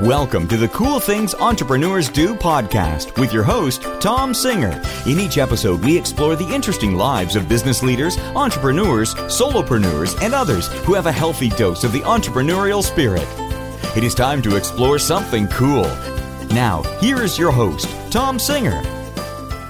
Welcome to the Cool Things Entrepreneurs Do podcast with your host, Tom Singer. In each episode, we explore the interesting lives of business leaders, entrepreneurs, solopreneurs, and others who have a healthy dose of the entrepreneurial spirit. It is time to explore something cool. Now, here is your host, Tom Singer.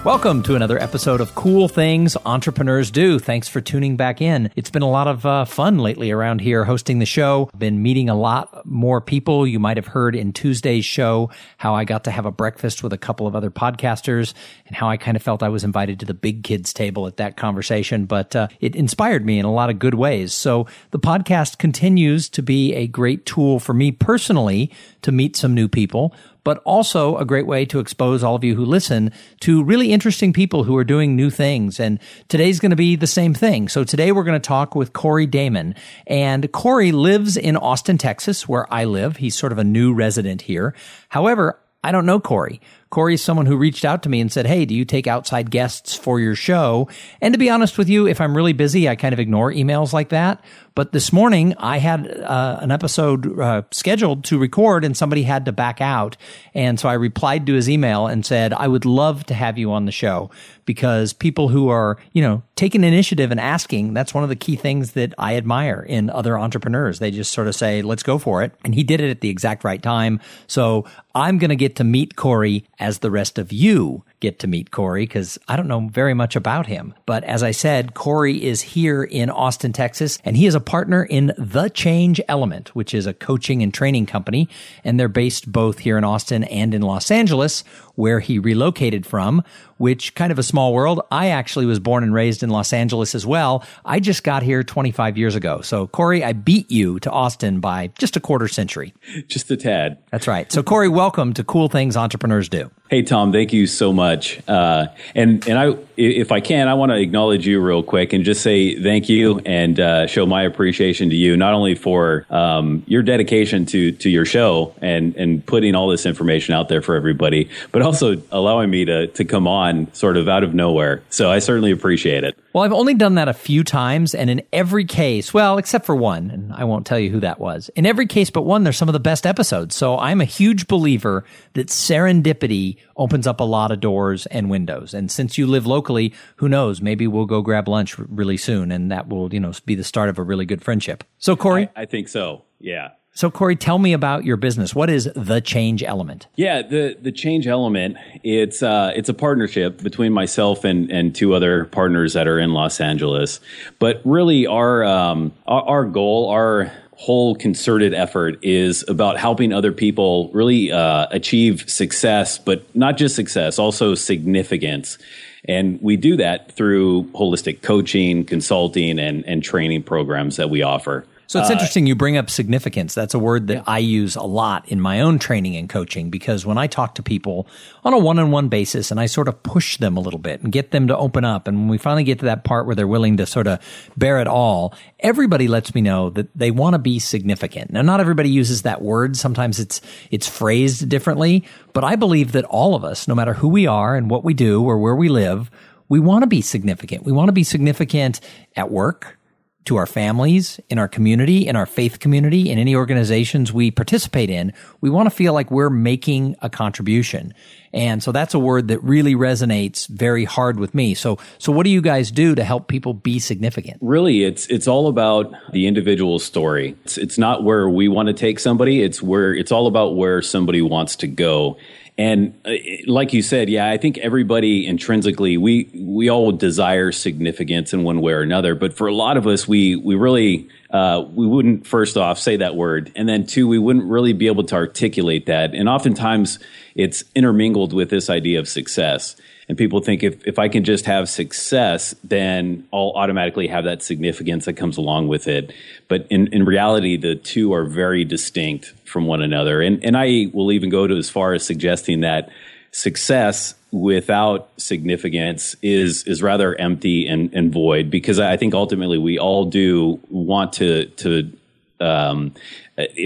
Welcome to another episode of Cool Things Entrepreneurs Do. Thanks for tuning back in. It's been a lot of uh, fun lately around here hosting the show. Been meeting a lot more people. You might have heard in Tuesday's show how I got to have a breakfast with a couple of other podcasters and how I kind of felt I was invited to the big kids table at that conversation. But uh, it inspired me in a lot of good ways. So the podcast continues to be a great tool for me personally to meet some new people but also a great way to expose all of you who listen to really interesting people who are doing new things. And today's going to be the same thing. So today we're going to talk with Corey Damon. And Corey lives in Austin, Texas, where I live. He's sort of a new resident here. However, I don't know Corey. Corey is someone who reached out to me and said, Hey, do you take outside guests for your show? And to be honest with you, if I'm really busy, I kind of ignore emails like that. But this morning I had uh, an episode uh, scheduled to record and somebody had to back out. And so I replied to his email and said, I would love to have you on the show because people who are, you know, taking initiative and asking, that's one of the key things that I admire in other entrepreneurs. They just sort of say, let's go for it. And he did it at the exact right time. So I'm going to get to meet Corey as the rest of you get to meet Corey because I don't know very much about him. But as I said, Corey is here in Austin, Texas, and he is a partner in The Change Element, which is a coaching and training company. And they're based both here in Austin and in Los Angeles, where he relocated from, which kind of a small world. I actually was born and raised in Los Angeles as well. I just got here 25 years ago. So Corey, I beat you to Austin by just a quarter century. Just a tad. That's right. So Corey, welcome to Cool Things Entrepreneurs Do. Hey Tom, thank you so much. Uh, and and I, if I can, I want to acknowledge you real quick and just say thank you and uh, show my appreciation to you, not only for um, your dedication to to your show and and putting all this information out there for everybody, but also allowing me to to come on sort of out of nowhere. So I certainly appreciate it. Well, I've only done that a few times, and in every case, well, except for one, and I won't tell you who that was. In every case but one, they're some of the best episodes. So I'm a huge believer that serendipity opens up a lot of doors and windows. And since you live locally, who knows? Maybe we'll go grab lunch really soon, and that will, you know, be the start of a really good friendship. So, Corey, I, I think so. Yeah. So, Corey, tell me about your business. What is the Change Element? Yeah, the the Change Element. It's uh, it's a partnership between myself and and two other partners that are in Los Angeles. But really, our um, our, our goal, our whole concerted effort is about helping other people really uh, achieve success, but not just success, also significance. And we do that through holistic coaching, consulting, and, and training programs that we offer. So it's uh, interesting you bring up significance. That's a word that I use a lot in my own training and coaching because when I talk to people on a one on one basis and I sort of push them a little bit and get them to open up, and when we finally get to that part where they're willing to sort of bear it all, everybody lets me know that they want to be significant. Now, not everybody uses that word. Sometimes it's, it's phrased differently, but I believe that all of us, no matter who we are and what we do or where we live, we want to be significant. We want to be significant at work to our families, in our community, in our faith community, in any organizations we participate in, we want to feel like we're making a contribution. And so that's a word that really resonates very hard with me. So, so what do you guys do to help people be significant? Really, it's, it's all about the individual story. It's, it's not where we want to take somebody. It's where, it's all about where somebody wants to go. And uh, like you said, yeah, I think everybody intrinsically we we all desire significance in one way or another. But for a lot of us, we we really uh, we wouldn't first off say that word, and then two, we wouldn't really be able to articulate that. And oftentimes, it's intermingled with this idea of success. And people think if, if I can just have success, then I'll automatically have that significance that comes along with it. But in, in reality, the two are very distinct from one another. And, and I will even go to as far as suggesting that success without significance is is rather empty and, and void because I think ultimately we all do want to to um,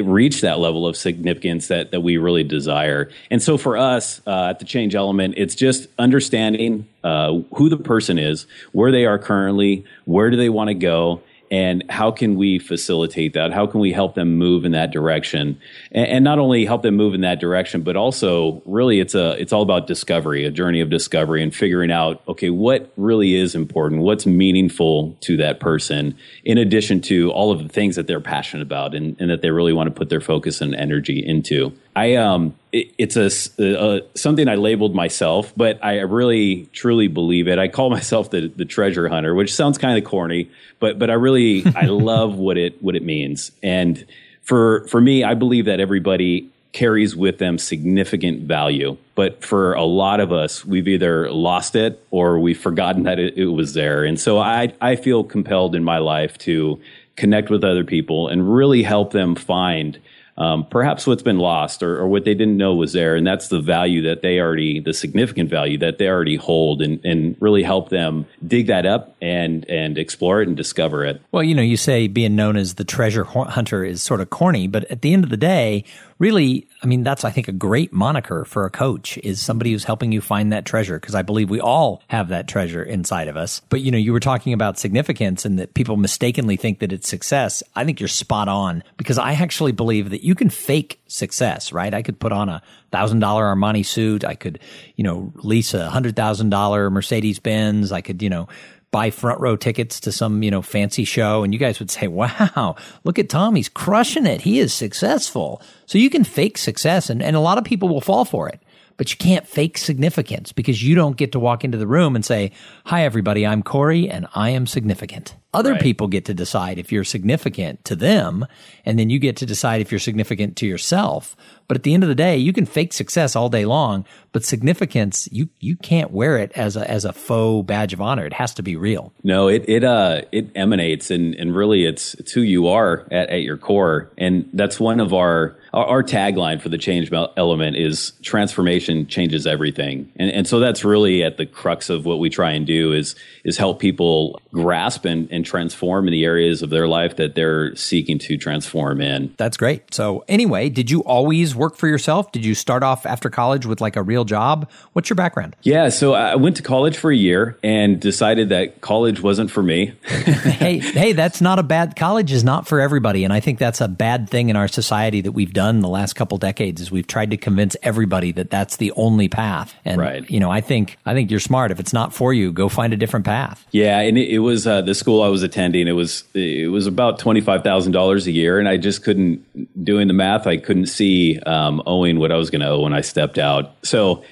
reach that level of significance that that we really desire. And so for us uh, at the Change Element, it's just understanding uh, who the person is, where they are currently, where do they want to go, and how can we facilitate that? How can we help them move in that direction? And, and, not only help them move in that direction but also really it's a it's all about discovery a journey of discovery and figuring out okay what really is important? What's meaningful to that person in addition to all of the things that they're passionate about and, and that they really want to put their focus and energy into I um, it, it's a, something I labeled myself, but I really truly believe it. I call myself the the treasure hunter, which sounds kind of corny, but but I really I love what it what it means. And for for me, I believe that everybody carries with them significant value. But for a lot of us, we've either lost it or we've forgotten that it, it was there. And so I I feel compelled in my life to connect with other people and really help them find um, perhaps what's been lost or, or, what they didn't know was there. And that's the value that they already, the significant value that they already hold and, and really help them dig that up and, and explore it and discover it. Well, you know, you say being known as the treasure hunter is sort of corny, but at the end of the day, really, I mean, that's, I think, a great moniker for a coach is somebody who's helping you find that treasure. Cause I believe we all have that treasure inside of us. But, you know, you were talking about significance and that people mistakenly think that it's success. I think you're spot on because I actually believe that you can fake success, right? I could put on a thousand dollar Armani suit. I could, you know, lease a hundred thousand dollar Mercedes Benz. I could, you know, buy front row tickets to some, you know, fancy show and you guys would say, wow, look at Tom. He's crushing it. He is successful. So you can fake success and, and a lot of people will fall for it but you can't fake significance because you don't get to walk into the room and say, Hi, everybody, I'm Corey and I am significant. Other right. people get to decide if you're significant to them, and then you get to decide if you're significant to yourself. But at the end of the day, you can fake success all day long, but significance, you, you can't wear it as a, as a faux badge of honor. It has to be real. No, it, it, uh, it emanates and, and really it's, it's who you are at, at your core. And that's one of our, our, our, tagline for the change element is transformation changes everything. And, and so that's really at the crux of what we try and do is, is help people grasp and, and transform in the areas of their life that they're seeking to transform in. That's great. So anyway, did you always work for yourself? Did you start off after college with like a real job? What's your background? Yeah. So I went to college for a year and decided that college wasn't for me. hey, hey, that's not a bad, college is not for everybody. And I think that's a bad thing in our society that we've done the last couple decades is we've tried to convince everybody that that's the only path. And right. you know, I think I think you're smart. If it's not for you, go find a different path. Yeah, and it, it was uh, the school I was attending. It was it was about twenty five thousand dollars a year, and I just couldn't doing the math. I couldn't see um, owing what I was going to owe when I stepped out. So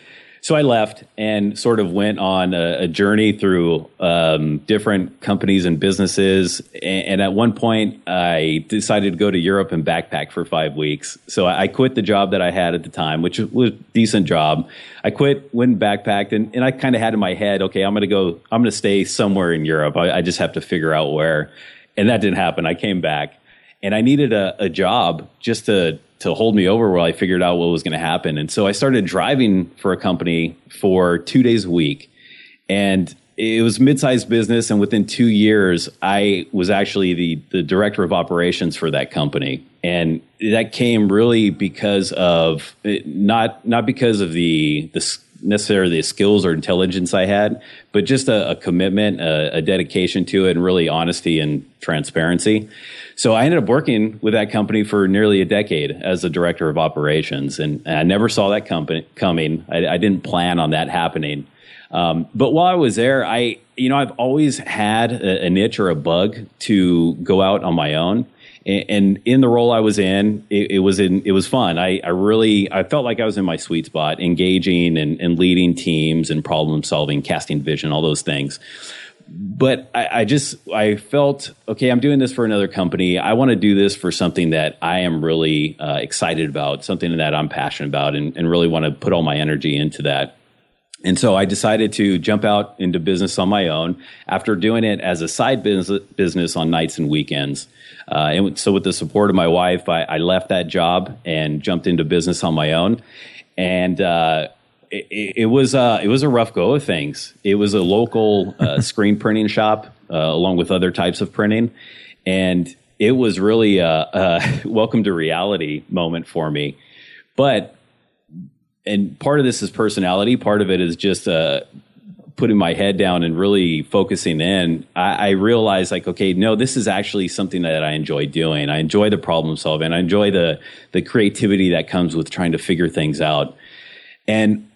so I left and sort of went on a, a journey through um, different companies and businesses. And, and, at one point, I decided to go to Europe and backpack for five weeks. So I, I quit the job that I had at the time, which was a decent job. I quit, went backpacked, and, and I kind of had in my head, okay, I'm going to go, I'm going to stay somewhere in Europe. I, I just have to figure out where. And that didn't happen. I came back and I needed a, a job just to to hold me over while I figured out what was going to happen. And so I started driving for a company for two days a week. And it was mid-sized business and within two years i was actually the, the director of operations for that company and that came really because of not not because of the the necessarily the skills or intelligence i had but just a, a commitment a, a dedication to it and really honesty and transparency so I ended up working with that company for nearly a decade as a director of operations, and, and I never saw that company coming. I, I didn't plan on that happening. Um, but while I was there, I you know I've always had a, a niche or a bug to go out on my own and in the role I was in, it, it, was in it was fun. I, I really I felt like I was in my sweet spot, engaging and, and leading teams and problem solving, casting vision, all those things but I, I, just I felt okay. I'm doing this for another company. I want to do this for something that I am really uh, excited about, something that I'm passionate about, and, and really want to put all my energy into that. And so I decided to jump out into business on my own after doing it as a side business, business on nights and weekends. Uh, and so, with the support of my wife, I, I, left that job and jumped into business on my own. And uh, it, it, was uh, it was a rough go of things. It was a local uh, screen printing shop, uh, along with other types of printing, and it was really a, a welcome to reality moment for me. But and part of this is personality. Part of it is just uh, putting my head down and really focusing in, I, I, realized like, okay, no, this is actually something that I enjoy doing. I enjoy the problem solving. I enjoy the the creativity that comes with trying to figure things out. And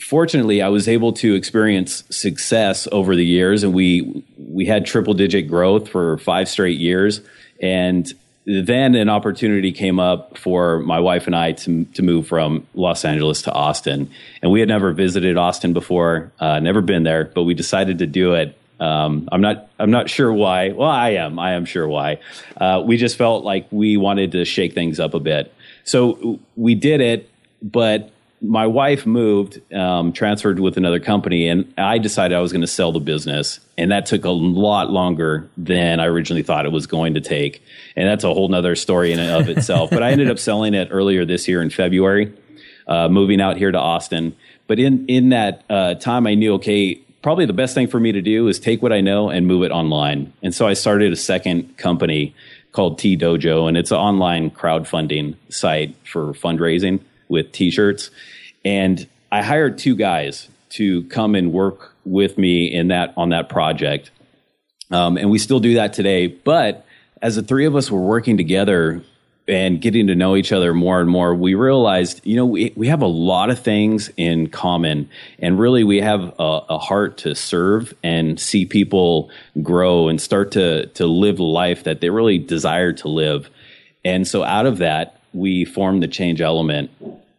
fortunately, I was able to experience success over the years, and we we had triple digit growth for five straight years. And then an opportunity came up for my wife and I to to move from Los Angeles to Austin, and we had never visited Austin before, uh, never been there, but we decided to do it. Um, I'm not I'm not sure why. Well, I am. I am sure why. Uh, we just felt like we wanted to shake things up a bit, so we did it. But my wife moved, um, transferred with another company, and I decided I was going to sell the business. And that took a lot longer than I originally thought it was going to take. And that's a whole nother story in and of itself. but I ended up selling it earlier this year in February, uh, moving out here to Austin. But in, in that uh, time, I knew, okay, probably the best thing for me to do is take what I know and move it online. And so I started a second company called T Dojo, and it's an online crowdfunding site for fundraising with t-shirts and I hired two guys to come and work with me in that on that project. Um, and we still do that today. But as the three of us were working together and getting to know each other more and more, we realized, you know, we, we have a lot of things in common. And really, we have a, a heart to serve and see people grow and start to, to live life that they really desire to live. And so, out of that, we formed the change element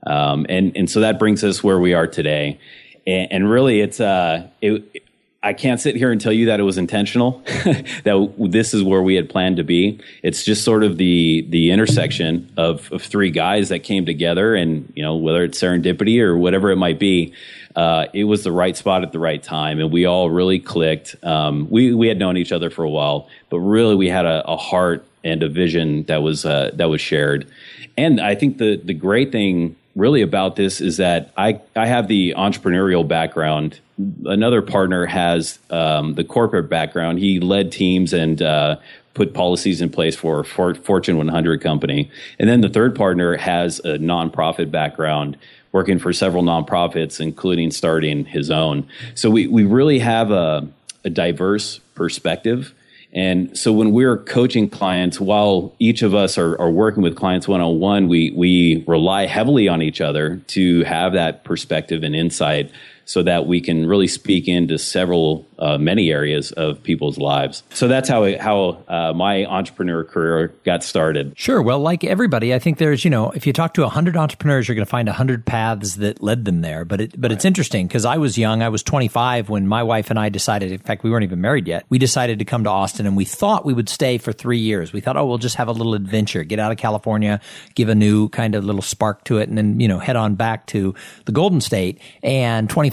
um, and and so that brings us where we are today. And, and really, it's uh, it, I can't sit here and tell you that it was intentional, that this is where we had planned to be. It's just sort of the the intersection of, of three guys that came together, and you know whether it's serendipity or whatever it might be, uh, it was the right spot at the right time, and we all really clicked. Um, we we had known each other for a while, but really we had a, a heart and a vision that was uh, that was shared. And I think the the great thing really about this is that I, I have the entrepreneurial background. Another partner has um, the corporate background. He led teams and uh, put policies in place for a Fortune 100 company. And then the third partner has a nonprofit background, working for several nonprofits, including starting his own. So we, we really have a, a diverse perspective and so when we're coaching clients, while each of us are, are working with clients one on one, we we rely heavily on each other to have that perspective and insight so that we can really speak into several, uh, many areas of people's lives. So that's how it, how uh, my entrepreneur career got started. Sure. Well, like everybody, I think there's you know if you talk to hundred entrepreneurs, you're going to find hundred paths that led them there. But it but right. it's interesting because I was young. I was 25 when my wife and I decided. In fact, we weren't even married yet. We decided to come to Austin, and we thought we would stay for three years. We thought, oh, we'll just have a little adventure, get out of California, give a new kind of little spark to it, and then you know head on back to the Golden State. And 25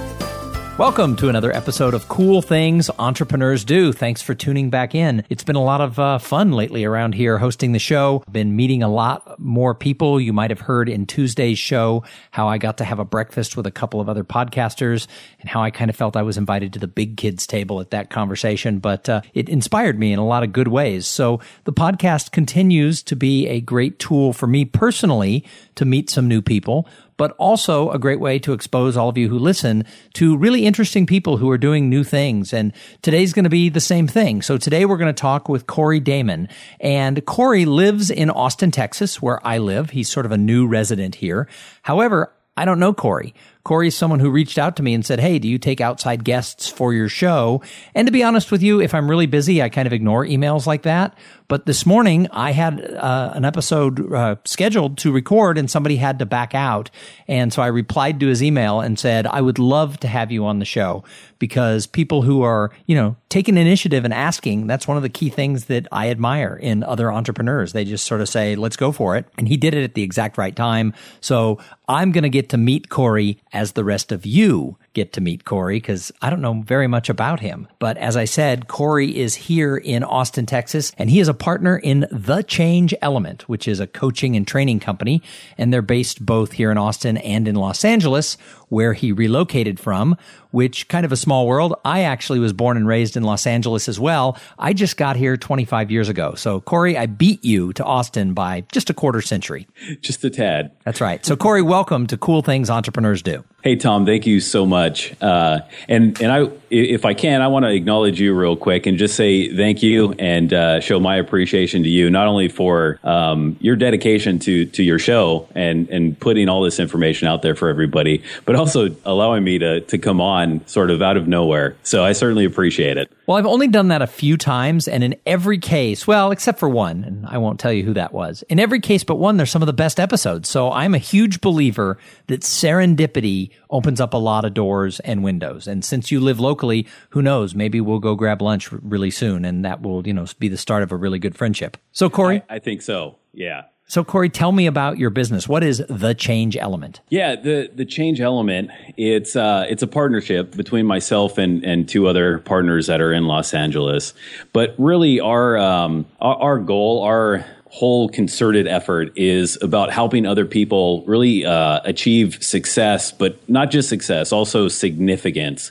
Welcome to another episode of Cool Things Entrepreneurs Do. Thanks for tuning back in. It's been a lot of uh, fun lately around here hosting the show. Been meeting a lot more people. You might have heard in Tuesday's show how I got to have a breakfast with a couple of other podcasters and how I kind of felt I was invited to the big kids table at that conversation. But uh, it inspired me in a lot of good ways. So the podcast continues to be a great tool for me personally to meet some new people but also a great way to expose all of you who listen to really interesting people who are doing new things. And today's going to be the same thing. So today we're going to talk with Corey Damon. And Corey lives in Austin, Texas, where I live. He's sort of a new resident here. However, I don't know Corey. Corey is someone who reached out to me and said, Hey, do you take outside guests for your show? And to be honest with you, if I'm really busy, I kind of ignore emails like that. But this morning I had uh, an episode uh, scheduled to record and somebody had to back out. And so I replied to his email and said, I would love to have you on the show because people who are, you know, taking initiative and asking, that's one of the key things that I admire in other entrepreneurs. They just sort of say, let's go for it. And he did it at the exact right time. So I'm going to get to meet Corey as the rest of you get to meet Corey because I don't know very much about him. But as I said, Corey is here in Austin, Texas, and he is a partner in The Change Element, which is a coaching and training company. And they're based both here in Austin and in Los Angeles, where he relocated from, which kind of a small world. I actually was born and raised in Los Angeles as well. I just got here 25 years ago. So, Corey, I beat you to Austin by just a quarter century. Just a tad. That's right. So, Corey, welcome to Cool Things Entrepreneurs Do. Hey Tom, thank you so much. Uh, and and I, if I can, I want to acknowledge you real quick and just say thank you and uh, show my appreciation to you not only for um, your dedication to to your show and and putting all this information out there for everybody, but also allowing me to to come on sort of out of nowhere. So I certainly appreciate it. Well, I've only done that a few times, and in every case, well, except for one, and I won't tell you who that was. In every case but one, there's some of the best episodes. So I'm a huge believer that serendipity opens up a lot of doors and windows. And since you live locally, who knows? Maybe we'll go grab lunch really soon, and that will, you know, be the start of a really good friendship. So, Corey, I, I think so. Yeah. So, Corey, tell me about your business. What is the Change Element? Yeah, the the Change Element. It's uh, it's a partnership between myself and and two other partners that are in Los Angeles. But really, our um, our, our goal, our whole concerted effort is about helping other people really uh, achieve success, but not just success, also significance.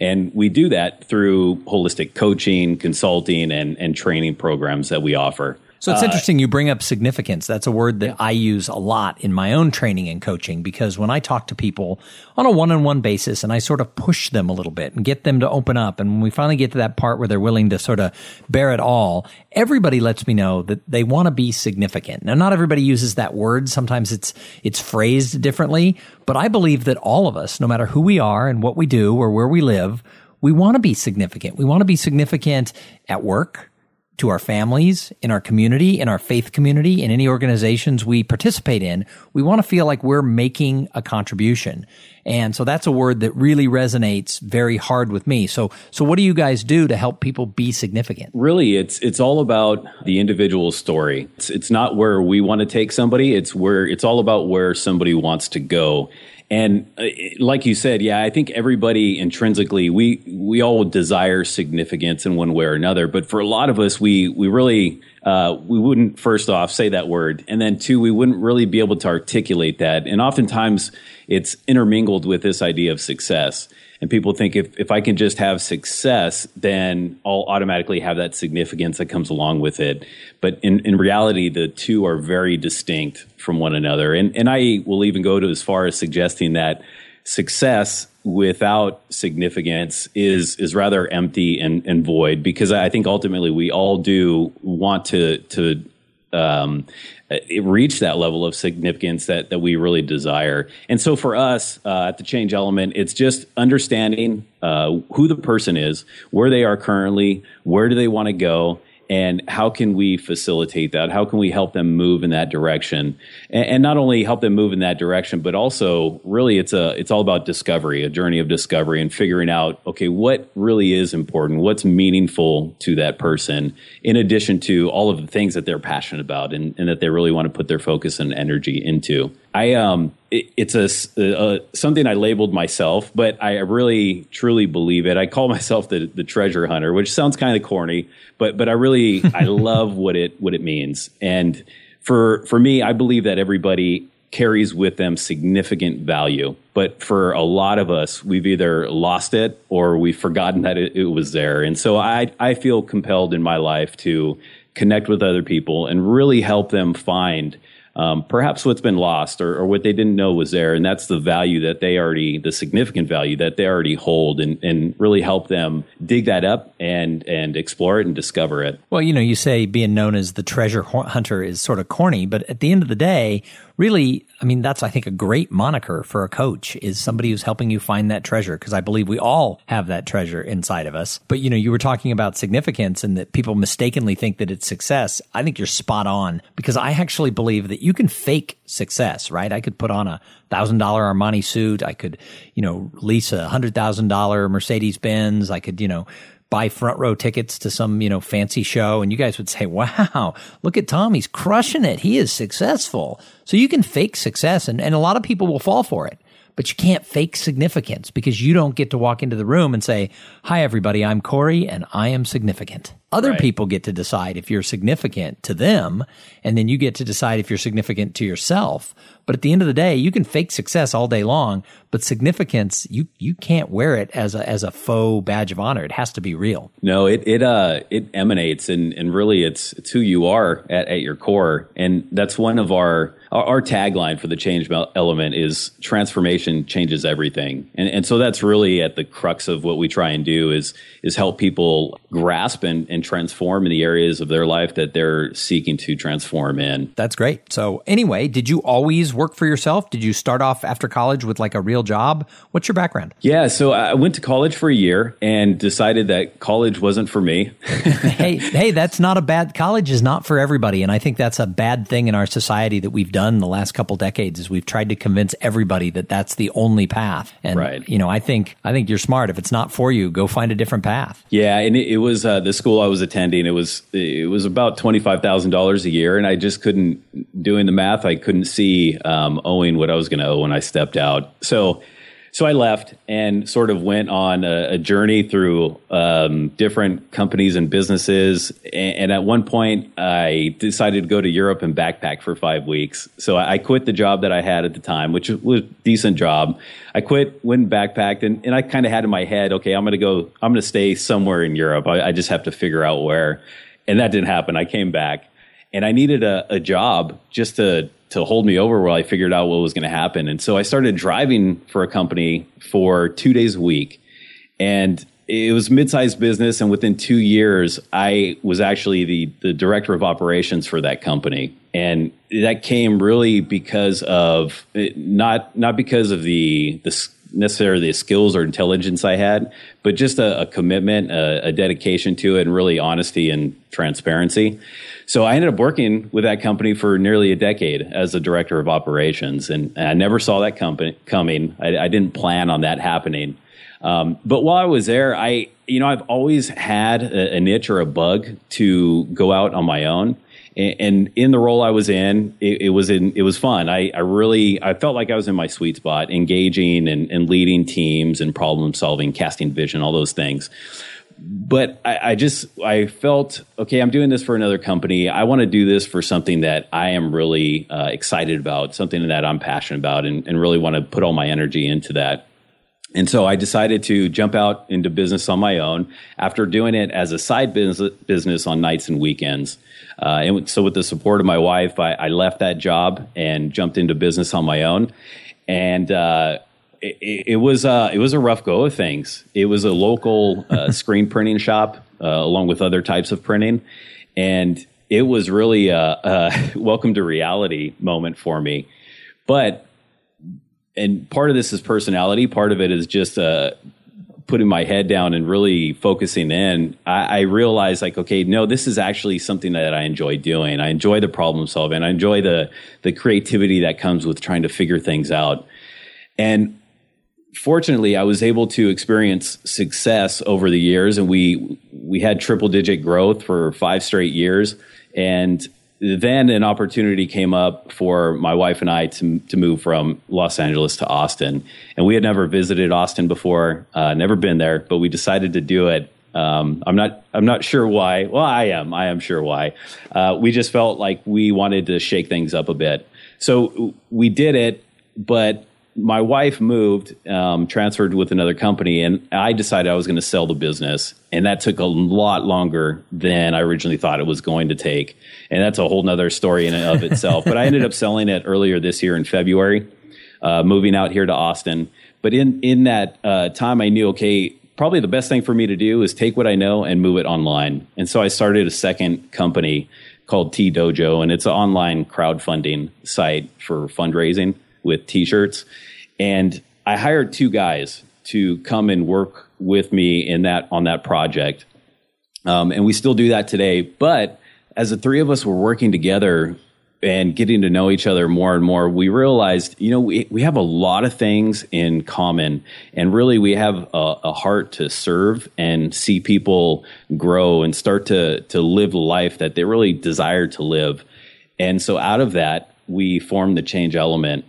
And we do that through holistic coaching, consulting, and, and training programs that we offer. So it's uh, interesting you bring up significance. That's a word that I use a lot in my own training and coaching because when I talk to people on a one on one basis and I sort of push them a little bit and get them to open up. And when we finally get to that part where they're willing to sort of bear it all, everybody lets me know that they want to be significant. Now, not everybody uses that word. Sometimes it's, it's phrased differently, but I believe that all of us, no matter who we are and what we do or where we live, we want to be significant. We want to be significant at work to our families, in our community, in our faith community, in any organizations we participate in, we want to feel like we're making a contribution. And so that's a word that really resonates very hard with me. So, so what do you guys do to help people be significant? Really, it's, it's all about the individual story. It's, it's not where we want to take somebody. It's where, it's all about where somebody wants to go. And uh, like you said, yeah, I think everybody intrinsically we we all desire significance in one way or another. But for a lot of us, we we really uh, we wouldn't first off say that word, and then two, we wouldn't really be able to articulate that. And oftentimes, it's intermingled with this idea of success. And people think if, if I can just have success, then I'll automatically have that significance that comes along with it. But in, in reality, the two are very distinct from one another. And, and I will even go to as far as suggesting that success without significance is is rather empty and, and void because I think ultimately we all do want to to um, reach that level of significance that, that we really desire. And so for us uh, at the change element, it's just understanding uh, who the person is, where they are currently, where do they want to go, and how can we facilitate that? How can we help them move in that direction? And, and, not only help them move in that direction, but also really it's a it's all about discovery, a journey of discovery and figuring out okay, what really is important, what's meaningful to that person, in addition to all of the things that they're passionate about and, and that they really want to put their focus and energy into. I um it, it's a, uh, uh, something I labeled myself, but I really truly believe it. I call myself the the treasure hunter, which sounds kind of corny, but but I really I love what it what it means. And for for me, I believe that everybody carries with them significant value. But for a lot of us, we've either lost it or we've forgotten that it, it was there. And so I I feel compelled in my life to connect with other people and really help them find um, perhaps what's been lost or, or, what they didn't know was there. And that's the value that they already, the significant value that they already hold and, and really help them dig that up and, and explore it and discover it. Well, you know, you say being known as the treasure hunter is sort of corny, but at the end of the day, really, I mean, that's, I think, a great moniker for a coach is somebody who's helping you find that treasure. Cause I believe we all have that treasure inside of us. But, you know, you were talking about significance and that people mistakenly think that it's success. I think you're spot on because I actually believe that you can fake success, right? I could put on a thousand dollar Armani suit. I could, you know, lease a hundred thousand dollar Mercedes Benz. I could, you know, buy front row tickets to some, you know, fancy show and you guys would say, wow, look at Tom. He's crushing it. He is successful. So you can fake success and, and a lot of people will fall for it. but you can't fake significance because you don't get to walk into the room and say, Hi, everybody, I'm Corey and I am significant. Other Right. people get to decide if you're significant to them, and then you get to decide if you're significant to yourself. But at the end of the day, you can fake success all day long, but significance, you, you can't wear it as a, as a faux badge of honor. It has to be real. No, it it uh it emanates and and really it's it's who you are at, at your core, and that's one of our our, our tagline for the change element is transformation changes everything, and and so that's really at the crux of what we try and do is is help people grasp and and and transform in the areas of their life that they're seeking to transform in. That's great. So anyway, did you always work for yourself? Did you start off after college with like a real job? What's your background? Yeah, so I went to college for a year and decided that college wasn't for me. hey, hey, that's not a bad college is not for everybody. And I think that's a bad thing in our society that we've done the last couple decades is we've tried to convince everybody that that's the only path. And Right. you know, I think I think you're smart. If it's not for you, go find a different path. Yeah, and it, it was uh, the school I was attending. It was it was about twenty five thousand dollars a year, and I just couldn't doing the math. I couldn't see um, owing what I was going to owe when I stepped out. So. So I left and sort of went on a, a journey through um, different companies and businesses. And, and at one point, I decided to go to Europe and backpack for five weeks. So I, I quit the job that I had at the time, which was a decent job. I quit, went and backpacked, and, and I kind of had in my head, okay, I'm going to go, I'm going to stay somewhere in Europe. I, I just have to figure out where. And that didn't happen. I came back and I needed a, a job just to to hold me over while I figured out what was going to happen. And so I started driving for a company for two days a week, and it was mid-sized business. And within two years, I was actually the the director of operations for that company, and that came really because of not not because of the the necessarily the skills or intelligence I had, but just a, a commitment, a, a dedication to it, and really honesty and transparency. So I ended up working with that company for nearly a decade as the director of operations, and, and I never saw that company coming. I, I didn't plan on that happening. Um, but while I was there, I, you know, I've always had a, a niche or a bug to go out on my own. And, in the role I was in, it, it was in, it was fun. I, I really, I felt like I was in my sweet spot, engaging and, and leading teams and problem solving, casting vision, all those things but I, I just I felt okay. I'm doing this for another company. I want to do this for something that I am really uh, excited about, something that I'm passionate about, and, and really want to put all my energy into that. And so I decided to jump out into business on my own after doing it as a side business, business on nights and weekends. Uh, and so, with the support of my wife, I, I left that job and jumped into business on my own. And uh, it, it was uh, it was a rough go of things. It was a local uh, screen printing shop, uh, along with other types of printing, and it was really a, a welcome to reality moment for me. But and part of this is personality. Part of it is just uh, putting my head down and really focusing in. I, I realized like, okay, no, this is actually something that I enjoy doing. I enjoy the problem solving. I enjoy the the creativity that comes with trying to figure things out. And fortunately, I was able to experience success over the years, and we we had triple digit growth for five straight years. And then an opportunity came up for my wife and I to to move from Los Angeles to Austin, and we had never visited Austin before, uh, never been there, but we decided to do it. Um, I'm not. I'm not sure why. Well, I am. I am sure why. Uh, we just felt like we wanted to shake things up a bit, so we did it. But my wife moved, um, transferred with another company, and I decided I was going to sell the business. And that took a lot longer than I originally thought it was going to take. And that's a whole nother story in and of itself. but I ended up selling it earlier this year in February, uh, moving out here to Austin. But in, in that uh, time, I knew, okay, probably the best thing for me to do is take what I know and move it online. And so I started a second company called T Dojo, and it's an online crowdfunding site for fundraising with t-shirts. And i hired two guys to come and work with me in that on that project. Um, and we still do that today. But as the three of us were working together and getting to know each other more and more we realized you know we, we have a lot of things in common. And really we have a, a heart to serve and see people grow and start to to live life that they really desire to live. And so out of that we formed the change element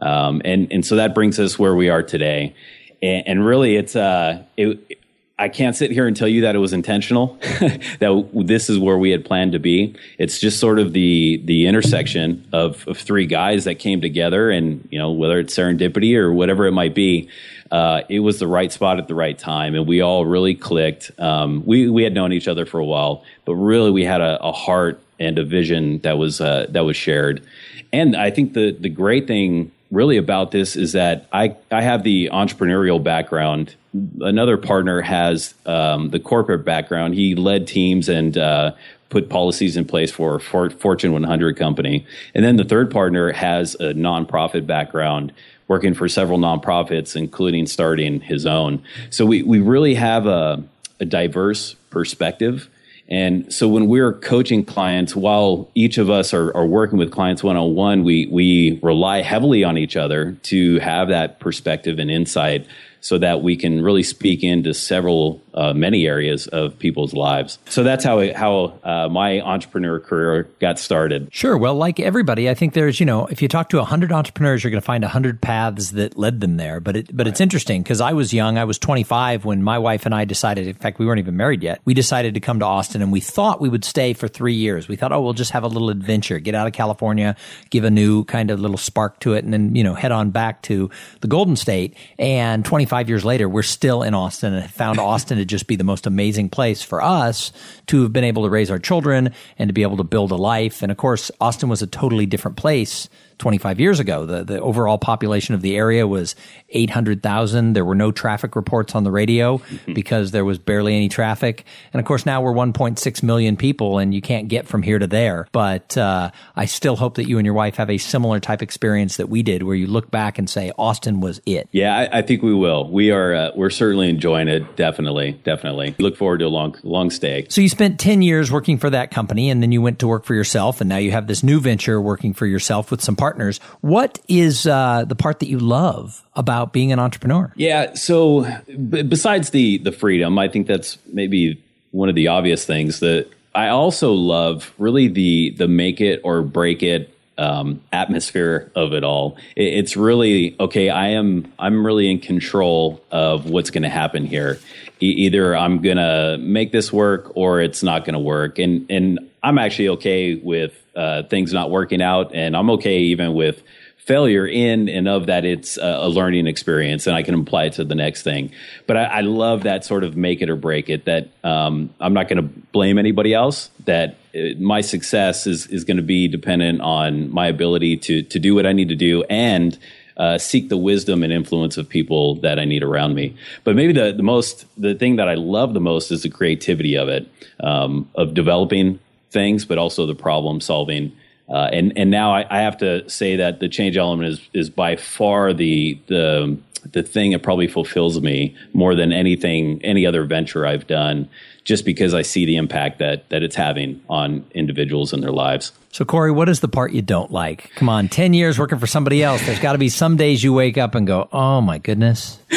Um, and and so that brings us where we are today. And, and really, it's uh, it, I can't sit here and tell you that it was intentional, that this is where we had planned to be. It's just sort of the the intersection of, of three guys that came together, and you know whether it's serendipity or whatever it might be, uh, it was the right spot at the right time, and we all really clicked. Um, we we had known each other for a while, but really we had a, a heart and a vision that was uh, that was shared. And I think the the great thing really about this is that I, I have the entrepreneurial background. Another partner has um, the corporate background. He led teams and uh, put policies in place for a Fortune 100 company. And then the third partner has a nonprofit background, working for several nonprofits, including starting his own. So we, we really have a, a diverse perspective and so when we're coaching clients, while each of us are, are working with clients one on one, we we rely heavily on each other to have that perspective and insight so that we can really speak into several, uh, many areas of people's lives. So that's how it, how uh, my entrepreneur career got started. Sure. Well, like everybody, I think there's you know if you talk to hundred entrepreneurs, you're going to find hundred paths that led them there. But it, but right. it's interesting because I was young. I was 25 when my wife and I decided. In fact, we weren't even married yet. We decided to come to Austin, and we thought we would stay for three years. We thought, oh, we'll just have a little adventure, get out of California, give a new kind of little spark to it, and then you know head on back to the Golden State. And 25 years later, we're still in Austin and found Austin just be the most amazing place for us to have been able to raise our children and to be able to build a life. And of course, Austin was a totally different place 25 years ago. The, the overall population of the area was 800,000. There were no traffic reports on the radio mm-hmm. because there was barely any traffic. And of course, now we're 1.6 million people and you can't get from here to there. But uh, I still hope that you and your wife have a similar type experience that we did where you look back and say, Austin was it. Yeah, I, I think we will. We are, uh, we're certainly enjoying it. Definitely, definitely. Look forward to a long, long stay. So you spent 10 years working for that company and then you went to work for yourself and now you have this new venture working for yourself with some partners partners. What is uh, the part that you love about being an entrepreneur? Yeah. So b- besides the the freedom, I think that's maybe one of the obvious things that I also love. Really, the the make it or break it um, atmosphere of it all. It, it's really okay. I am I'm really in control of what's going to happen here. E- either I'm going to make this work or it's not going to work, and and I'm actually okay with uh, things not working out, and I'm okay even with failure in and of that it's a, learning experience and I can apply it to the next thing. But I, I love that sort of make it or break it that um, I'm not going to blame anybody else, that it, uh, my success is, is going to be dependent on my ability to, to do what I need to do and uh, seek the wisdom and influence of people that I need around me. But maybe the, the most, the thing that I love the most is the creativity of it, um, of developing things, but also the problem solving. Uh, and and now I, I, have to say that the change element is is by far the the the thing that probably fulfills me more than anything any other venture I've done, just because I see the impact that that it's having on individuals and their lives. So Corey, what is the part you don't like? Come on, ten years working for somebody else. There's got to be some days you wake up and go, "Oh my goodness."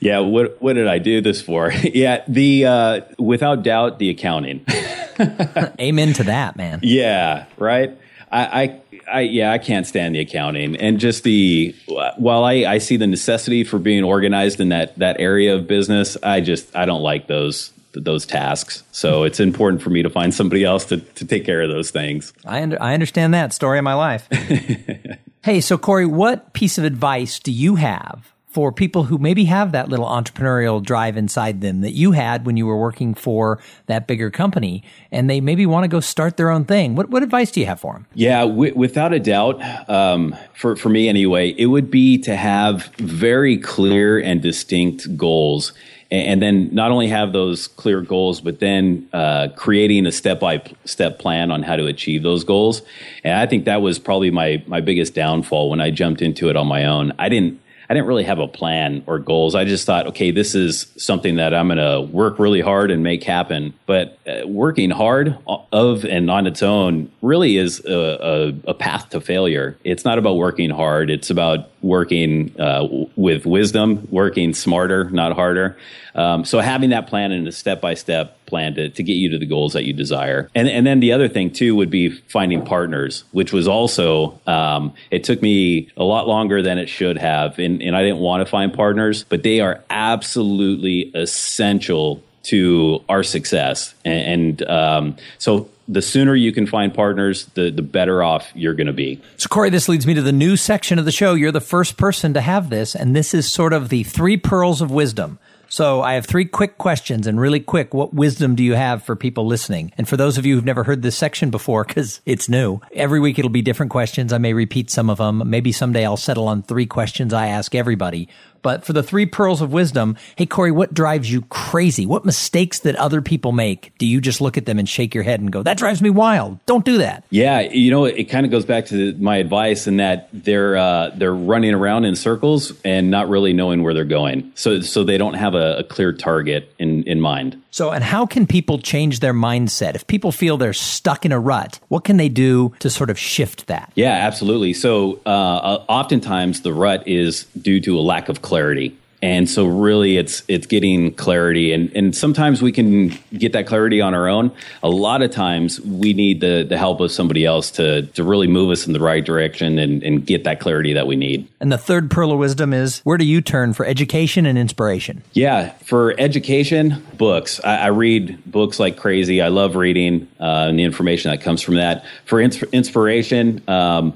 yeah, what what did I do this for? yeah, the uh, without doubt the accounting. Amen to that, man. Yeah, right. I, I, I, yeah, I can't stand the accounting and just the. While I, I see the necessity for being organized in that that area of business, I just I don't like those those tasks. So it's important for me to find somebody else to, to take care of those things. I under, I understand that story of my life. hey, so Corey, what piece of advice do you have for people who maybe have that little entrepreneurial drive inside them that you had when you were working for that bigger company and they maybe want to go start their own thing. What, what advice do you have for them? Yeah, w- without a doubt, um, for, for me anyway, it would be to have very clear and distinct goals and then not only have those clear goals, but then uh, creating a step by step plan on how to achieve those goals. And I think that was probably my my biggest downfall when I jumped into it on my own. I didn't I didn't really have a plan or goals. I just thought, okay, this is something that I'm going to work really hard and make happen. But uh, working hard of and on its own really is a, a, a, path to failure. It's not about working hard. It's about working uh, with wisdom, working smarter, not harder. Um, so having that plan and a step by step plan to, to get you to the goals that you desire. And, and then the other thing too would be finding partners, which was also, um, it took me a lot longer than it should have. And, and I didn't want to find partners, but they are absolutely essential to our success. And, and um, so the sooner you can find partners, the, the better off you're going to be. So, Corey, this leads me to the new section of the show. You're the first person to have this, and this is sort of the three pearls of wisdom. So I have three quick questions and really quick, what wisdom do you have for people listening? And for those of you who've never heard this section before, cause it's new, every week it'll be different questions. I may repeat some of them. Maybe someday I'll settle on three questions I ask everybody. But for the three pearls of wisdom, hey, Corey, what drives you crazy? What mistakes that other people make do you just look at them and shake your head and go, that drives me wild? Don't do that. Yeah. You know, it kind of goes back to my advice in that they're, uh, they're running around in circles and not really knowing where they're going. So, so they don't have a, a clear target in, in mind. So, and how can people change their mindset? If people feel they're stuck in a rut, what can they do to sort of shift that? Yeah, absolutely. So, uh, oftentimes the rut is due to a lack of clarity. And so really it's it's getting clarity and, and sometimes we can get that clarity on our own. A lot of times we need the, the help of somebody else to, to really move us in the right direction and, and get that clarity that we need. And the third pearl of wisdom is where do you turn for education and inspiration? Yeah, for education, books. I, I read books like crazy. I love reading uh, and the information that comes from that. For ins- inspiration, um,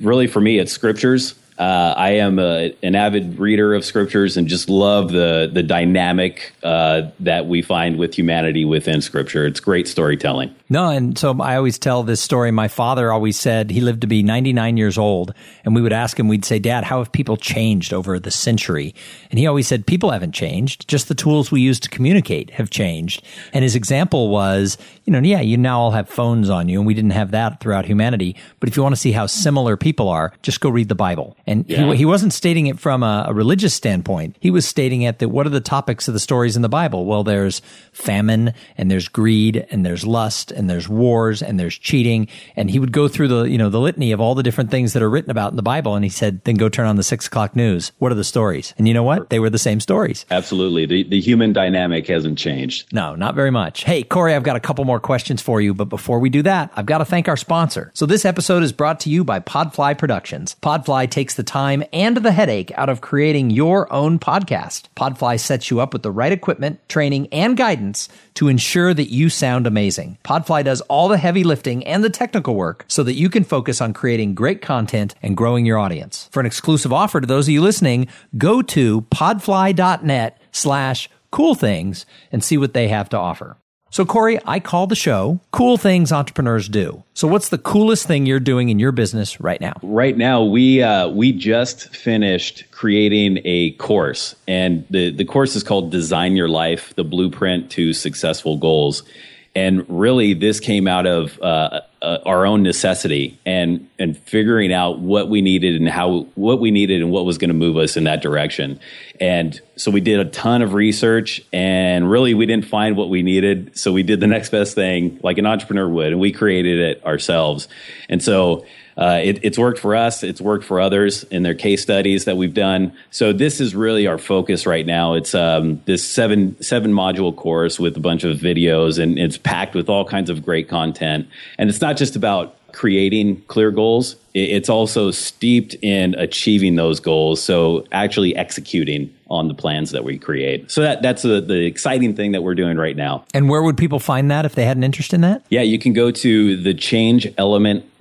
really for me, it's scriptures. Uh, I am a, an avid reader of scriptures and just love the the dynamic uh, that we find with humanity within scripture. It's great storytelling. No, and so I always tell this story. My father always said he lived to be 99 years old, and we would ask him, we'd say, Dad, how have people changed over the century? And he always said, people haven't changed. Just the tools we use to communicate have changed. And his example was, you know, yeah, you now all have phones on you, and we didn't have that throughout humanity. But if you want to see how similar people are, just go read the Bible. And yeah. he, he wasn't stating it from a, a religious standpoint. He was stating it that what are the topics of the stories in the Bible? Well, there's famine, and there's greed, and there's lust, and there's wars and there's cheating. And he would go through the, you know, the litany of all the different things that are written about in the Bible. And he said, then go turn on the six o'clock news. What are the stories? And you know what? They were the same stories. Absolutely. The, the human dynamic hasn't changed. No, not very much. Hey, Corey, I've got a couple more questions for you. But before we do that, I've got to thank our sponsor. So this episode is brought to you by Podfly Productions. Podfly takes the time and the headache out of creating your own podcast. Podfly sets you up with the right equipment, training, and guidance to ensure that you sound amazing. Podfly does all the heavy lifting and the technical work so that you can focus on creating great content and growing your audience. For an exclusive offer to those of you listening, go to podfly.net slash cool things and see what they have to offer. So, Corey, I call the show Cool Things Entrepreneurs Do. So, what's the coolest thing you're doing in your business right now? Right now, we uh, we just finished creating a course, and the the course is called Design Your Life: The Blueprint to Successful Goals. And really, this came out of uh, uh, our own necessity and and figuring out what we needed and how what we needed and what was going to move us in that direction. And so we did a ton of research, and really, we didn't find what we needed. So we did the next best thing, like an entrepreneur would, and we created it ourselves. And so uh, it, it's worked for us. It's worked for others in their case studies that we've done. So this is really our focus right now. It's um, this seven seven module course with a bunch of videos, and it's packed with all kinds of great content. And it's not just about creating clear goals. It's also steeped in achieving those goals. So actually executing on the plans that we create. So that that's a, the exciting thing that we're doing right now. And where would people find that if they had an interest in that? Yeah, you can go to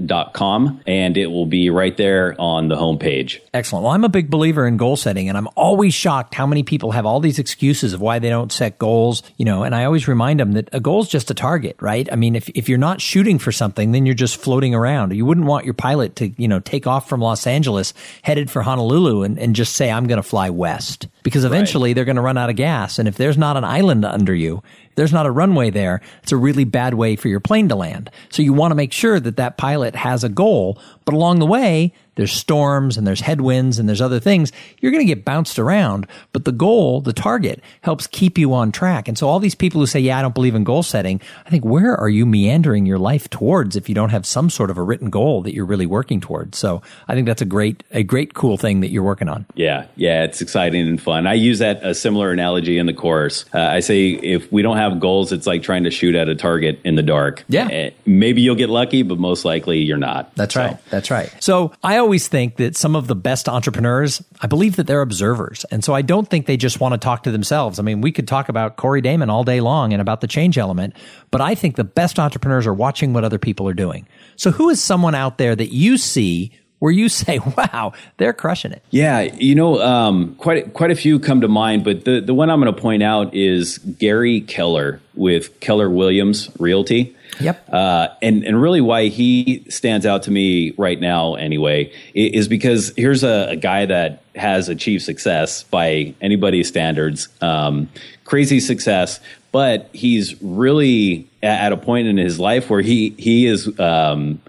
thechangeelement.com and it will be right there on the homepage. Excellent. Well, I'm a big believer in goal setting and I'm always shocked how many people have all these excuses of why they don't set goals, you know, and I always remind them that a goal is just a target, right? I mean, if, if you're not shooting for something, then you're just floating around. You wouldn't want your pilot to, you know, take off from Los Angeles headed for Honolulu and, and just say, I'm going to fly west because eventually right. they're going to run out of gas. And if there's not an island under you, there's not a runway there, it's a really bad way for your plane to land. So you want to make sure that that pilot has a goal, but along the way, there's storms and there's headwinds and there's other things, you're going to get bounced around. But the goal, the target helps keep you on track. And so all these people who say, yeah, I don't believe in goal setting, I think where are you meandering your life towards if you don't have some sort of a written goal that you're really working towards? So I think that's a great, a great cool thing that you're working on. Yeah. Yeah. It's exciting and fun. I use that a similar analogy in the course. Uh, I say if we don't have goals, it's like trying to shoot at a target in the dark. Yeah. Uh, maybe you'll get lucky, but most likely you're not. That's so. right. That's right. So I always think that some of the best entrepreneurs, I believe that they're observers. And so I don't think they just want to talk to themselves. I mean, we could talk about Corey Damon all day long and about the change element, but I think the best entrepreneurs are watching what other people are doing. So who is someone out there that you see where you say, "Wow, they're crushing it"? Yeah, you know, um, quite quite a few come to mind, but the the one I'm going to point out is Gary Keller with Keller Williams Realty. Yep. Uh, and and really, why he stands out to me right now, anyway, is because here's a, a guy that has achieved success by anybody's standards, um, crazy success, but he's really at a point in his life where he he is. Um,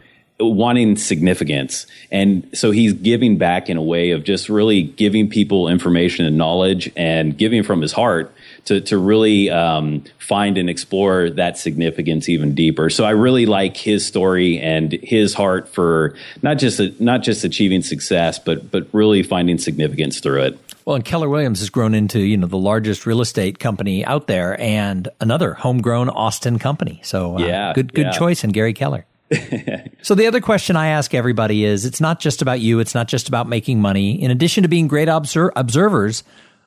wanting significance. And so he's giving back in a way of just really giving people information and knowledge and giving from his heart to, to really um, find and explore that significance even deeper. So I really like his story and his heart for not just a, not just achieving success, but but really finding significance through it. Well, and Keller Williams has grown into you know the largest real estate company out there, and another homegrown Austin company. So uh, yeah, good good yeah. choice in Gary Keller. so the other question I ask everybody is: It's not just about you. It's not just about making money. In addition to being great obser- observers,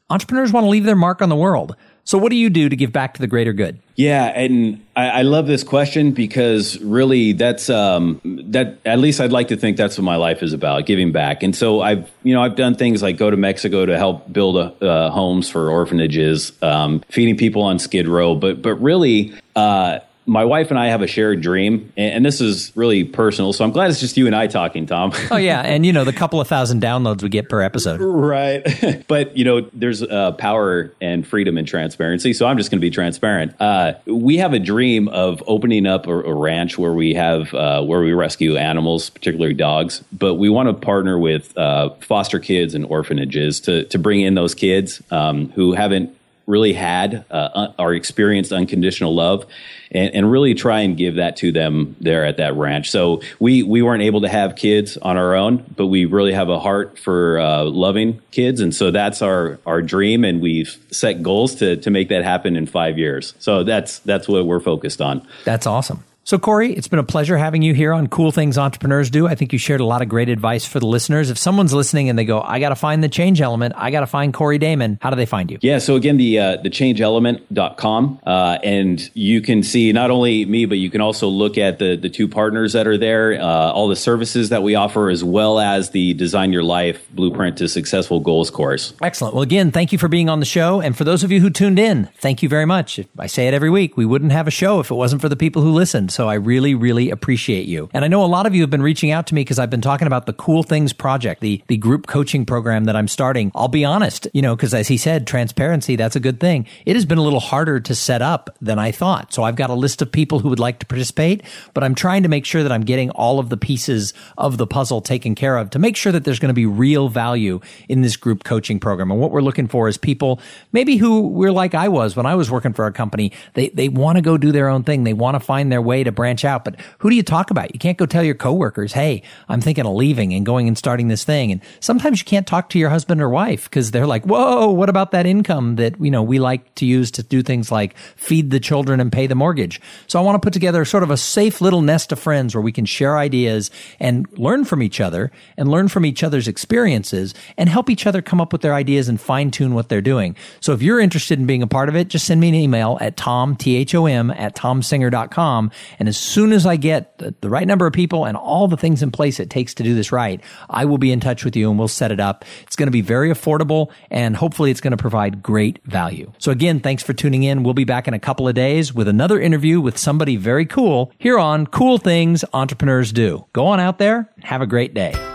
entrepreneurs want to leave their mark on the world. So, what do you do to give back to the greater good? Yeah, and I, I love this question because really, that's um, that. At least I'd like to think that's what my life is about, giving back. And so I've, you know, I've done things like go to Mexico to help build a, uh, homes for orphanages, um, feeding people on Skid Row. But but really, uh, my wife and I have a shared dream, and this is really personal. So I'm glad it's just you and I talking, Thom. oh yeah, and you know the couple of thousand downloads we get per episode, right? but you know, there's uh, power and freedom and transparency. So I'm just going to be transparent. Uh, we have a dream of opening up a, a ranch where we have uh, where we rescue animals, particularly dogs. But we want to partner with uh, foster kids and orphanages to to bring in those kids um, who haven't really had uh, or experienced unconditional love and, and, really try and give that to them there at that ranch. So we, we weren't able to have kids on our own, but we really have a heart for uh, loving kids. And so that's our, our dream. And we've set goals to, to make that happen in five years. So that's, that's what we're focused on. That's awesome. So, Corey, it's been a pleasure having you here on Cool Things Entrepreneurs Do. I think you shared a lot of great advice for the listeners. If someone's listening and they go, I got to find the change element, I got to find Corey Damon, how do they find you? Yeah, so again, the uh, the changeelement.com. Uh, and you can see not only me, but you can also look at the, the two partners that are there, uh, all the services that we offer, as well as the Design Your Life Blueprint to Successful Goals course. Excellent. Well, again, thank you for being on the show. And for those of you who tuned in, thank you very much. I say it every week. We wouldn't have a show if it wasn't for the people who listened. So I really, really appreciate you. And I know a lot of you have been reaching out to me because I've been talking about the Cool Things Project, the, the group coaching program that I'm starting. I'll be honest, you know, because as he said, transparency, that's a good thing. It has been a little harder to set up than I thought. So I've got a list of people who would like to participate, but I'm trying to make sure that I'm getting all of the pieces of the puzzle taken care of to make sure that there's going to be real value in this group coaching program. And what we're looking for is people maybe who we're like I was when I was working for a company. They, they want to go do their own thing. They want to find their way to branch out, but who do you talk about? You can't go tell your coworkers, Hey, I'm thinking of leaving and going and starting this thing. And sometimes you can't talk to your husband or wife because they're like, Whoa, what about that income that, you know, we like to use to do things like feed the children and pay the mortgage. So I want to put together sort of a safe little nest of friends where we can share ideas and learn from each other and learn from each other's experiences and help each other come up with their ideas and fine tune what they're doing. So if you're interested in being a part of it, just send me an email at thom, T-H-O-M at thomsinger.com. And as soon as I get the, the right number of people and all the things in place it takes to do this right, I will be in touch with you and we'll set it up. It's going to be very affordable and hopefully it's going to provide great value. So again, thanks for tuning in. We'll be back in a couple of days with another interview with somebody very cool here on Cool Things Entrepreneurs Do. Go on out there. Have a great day.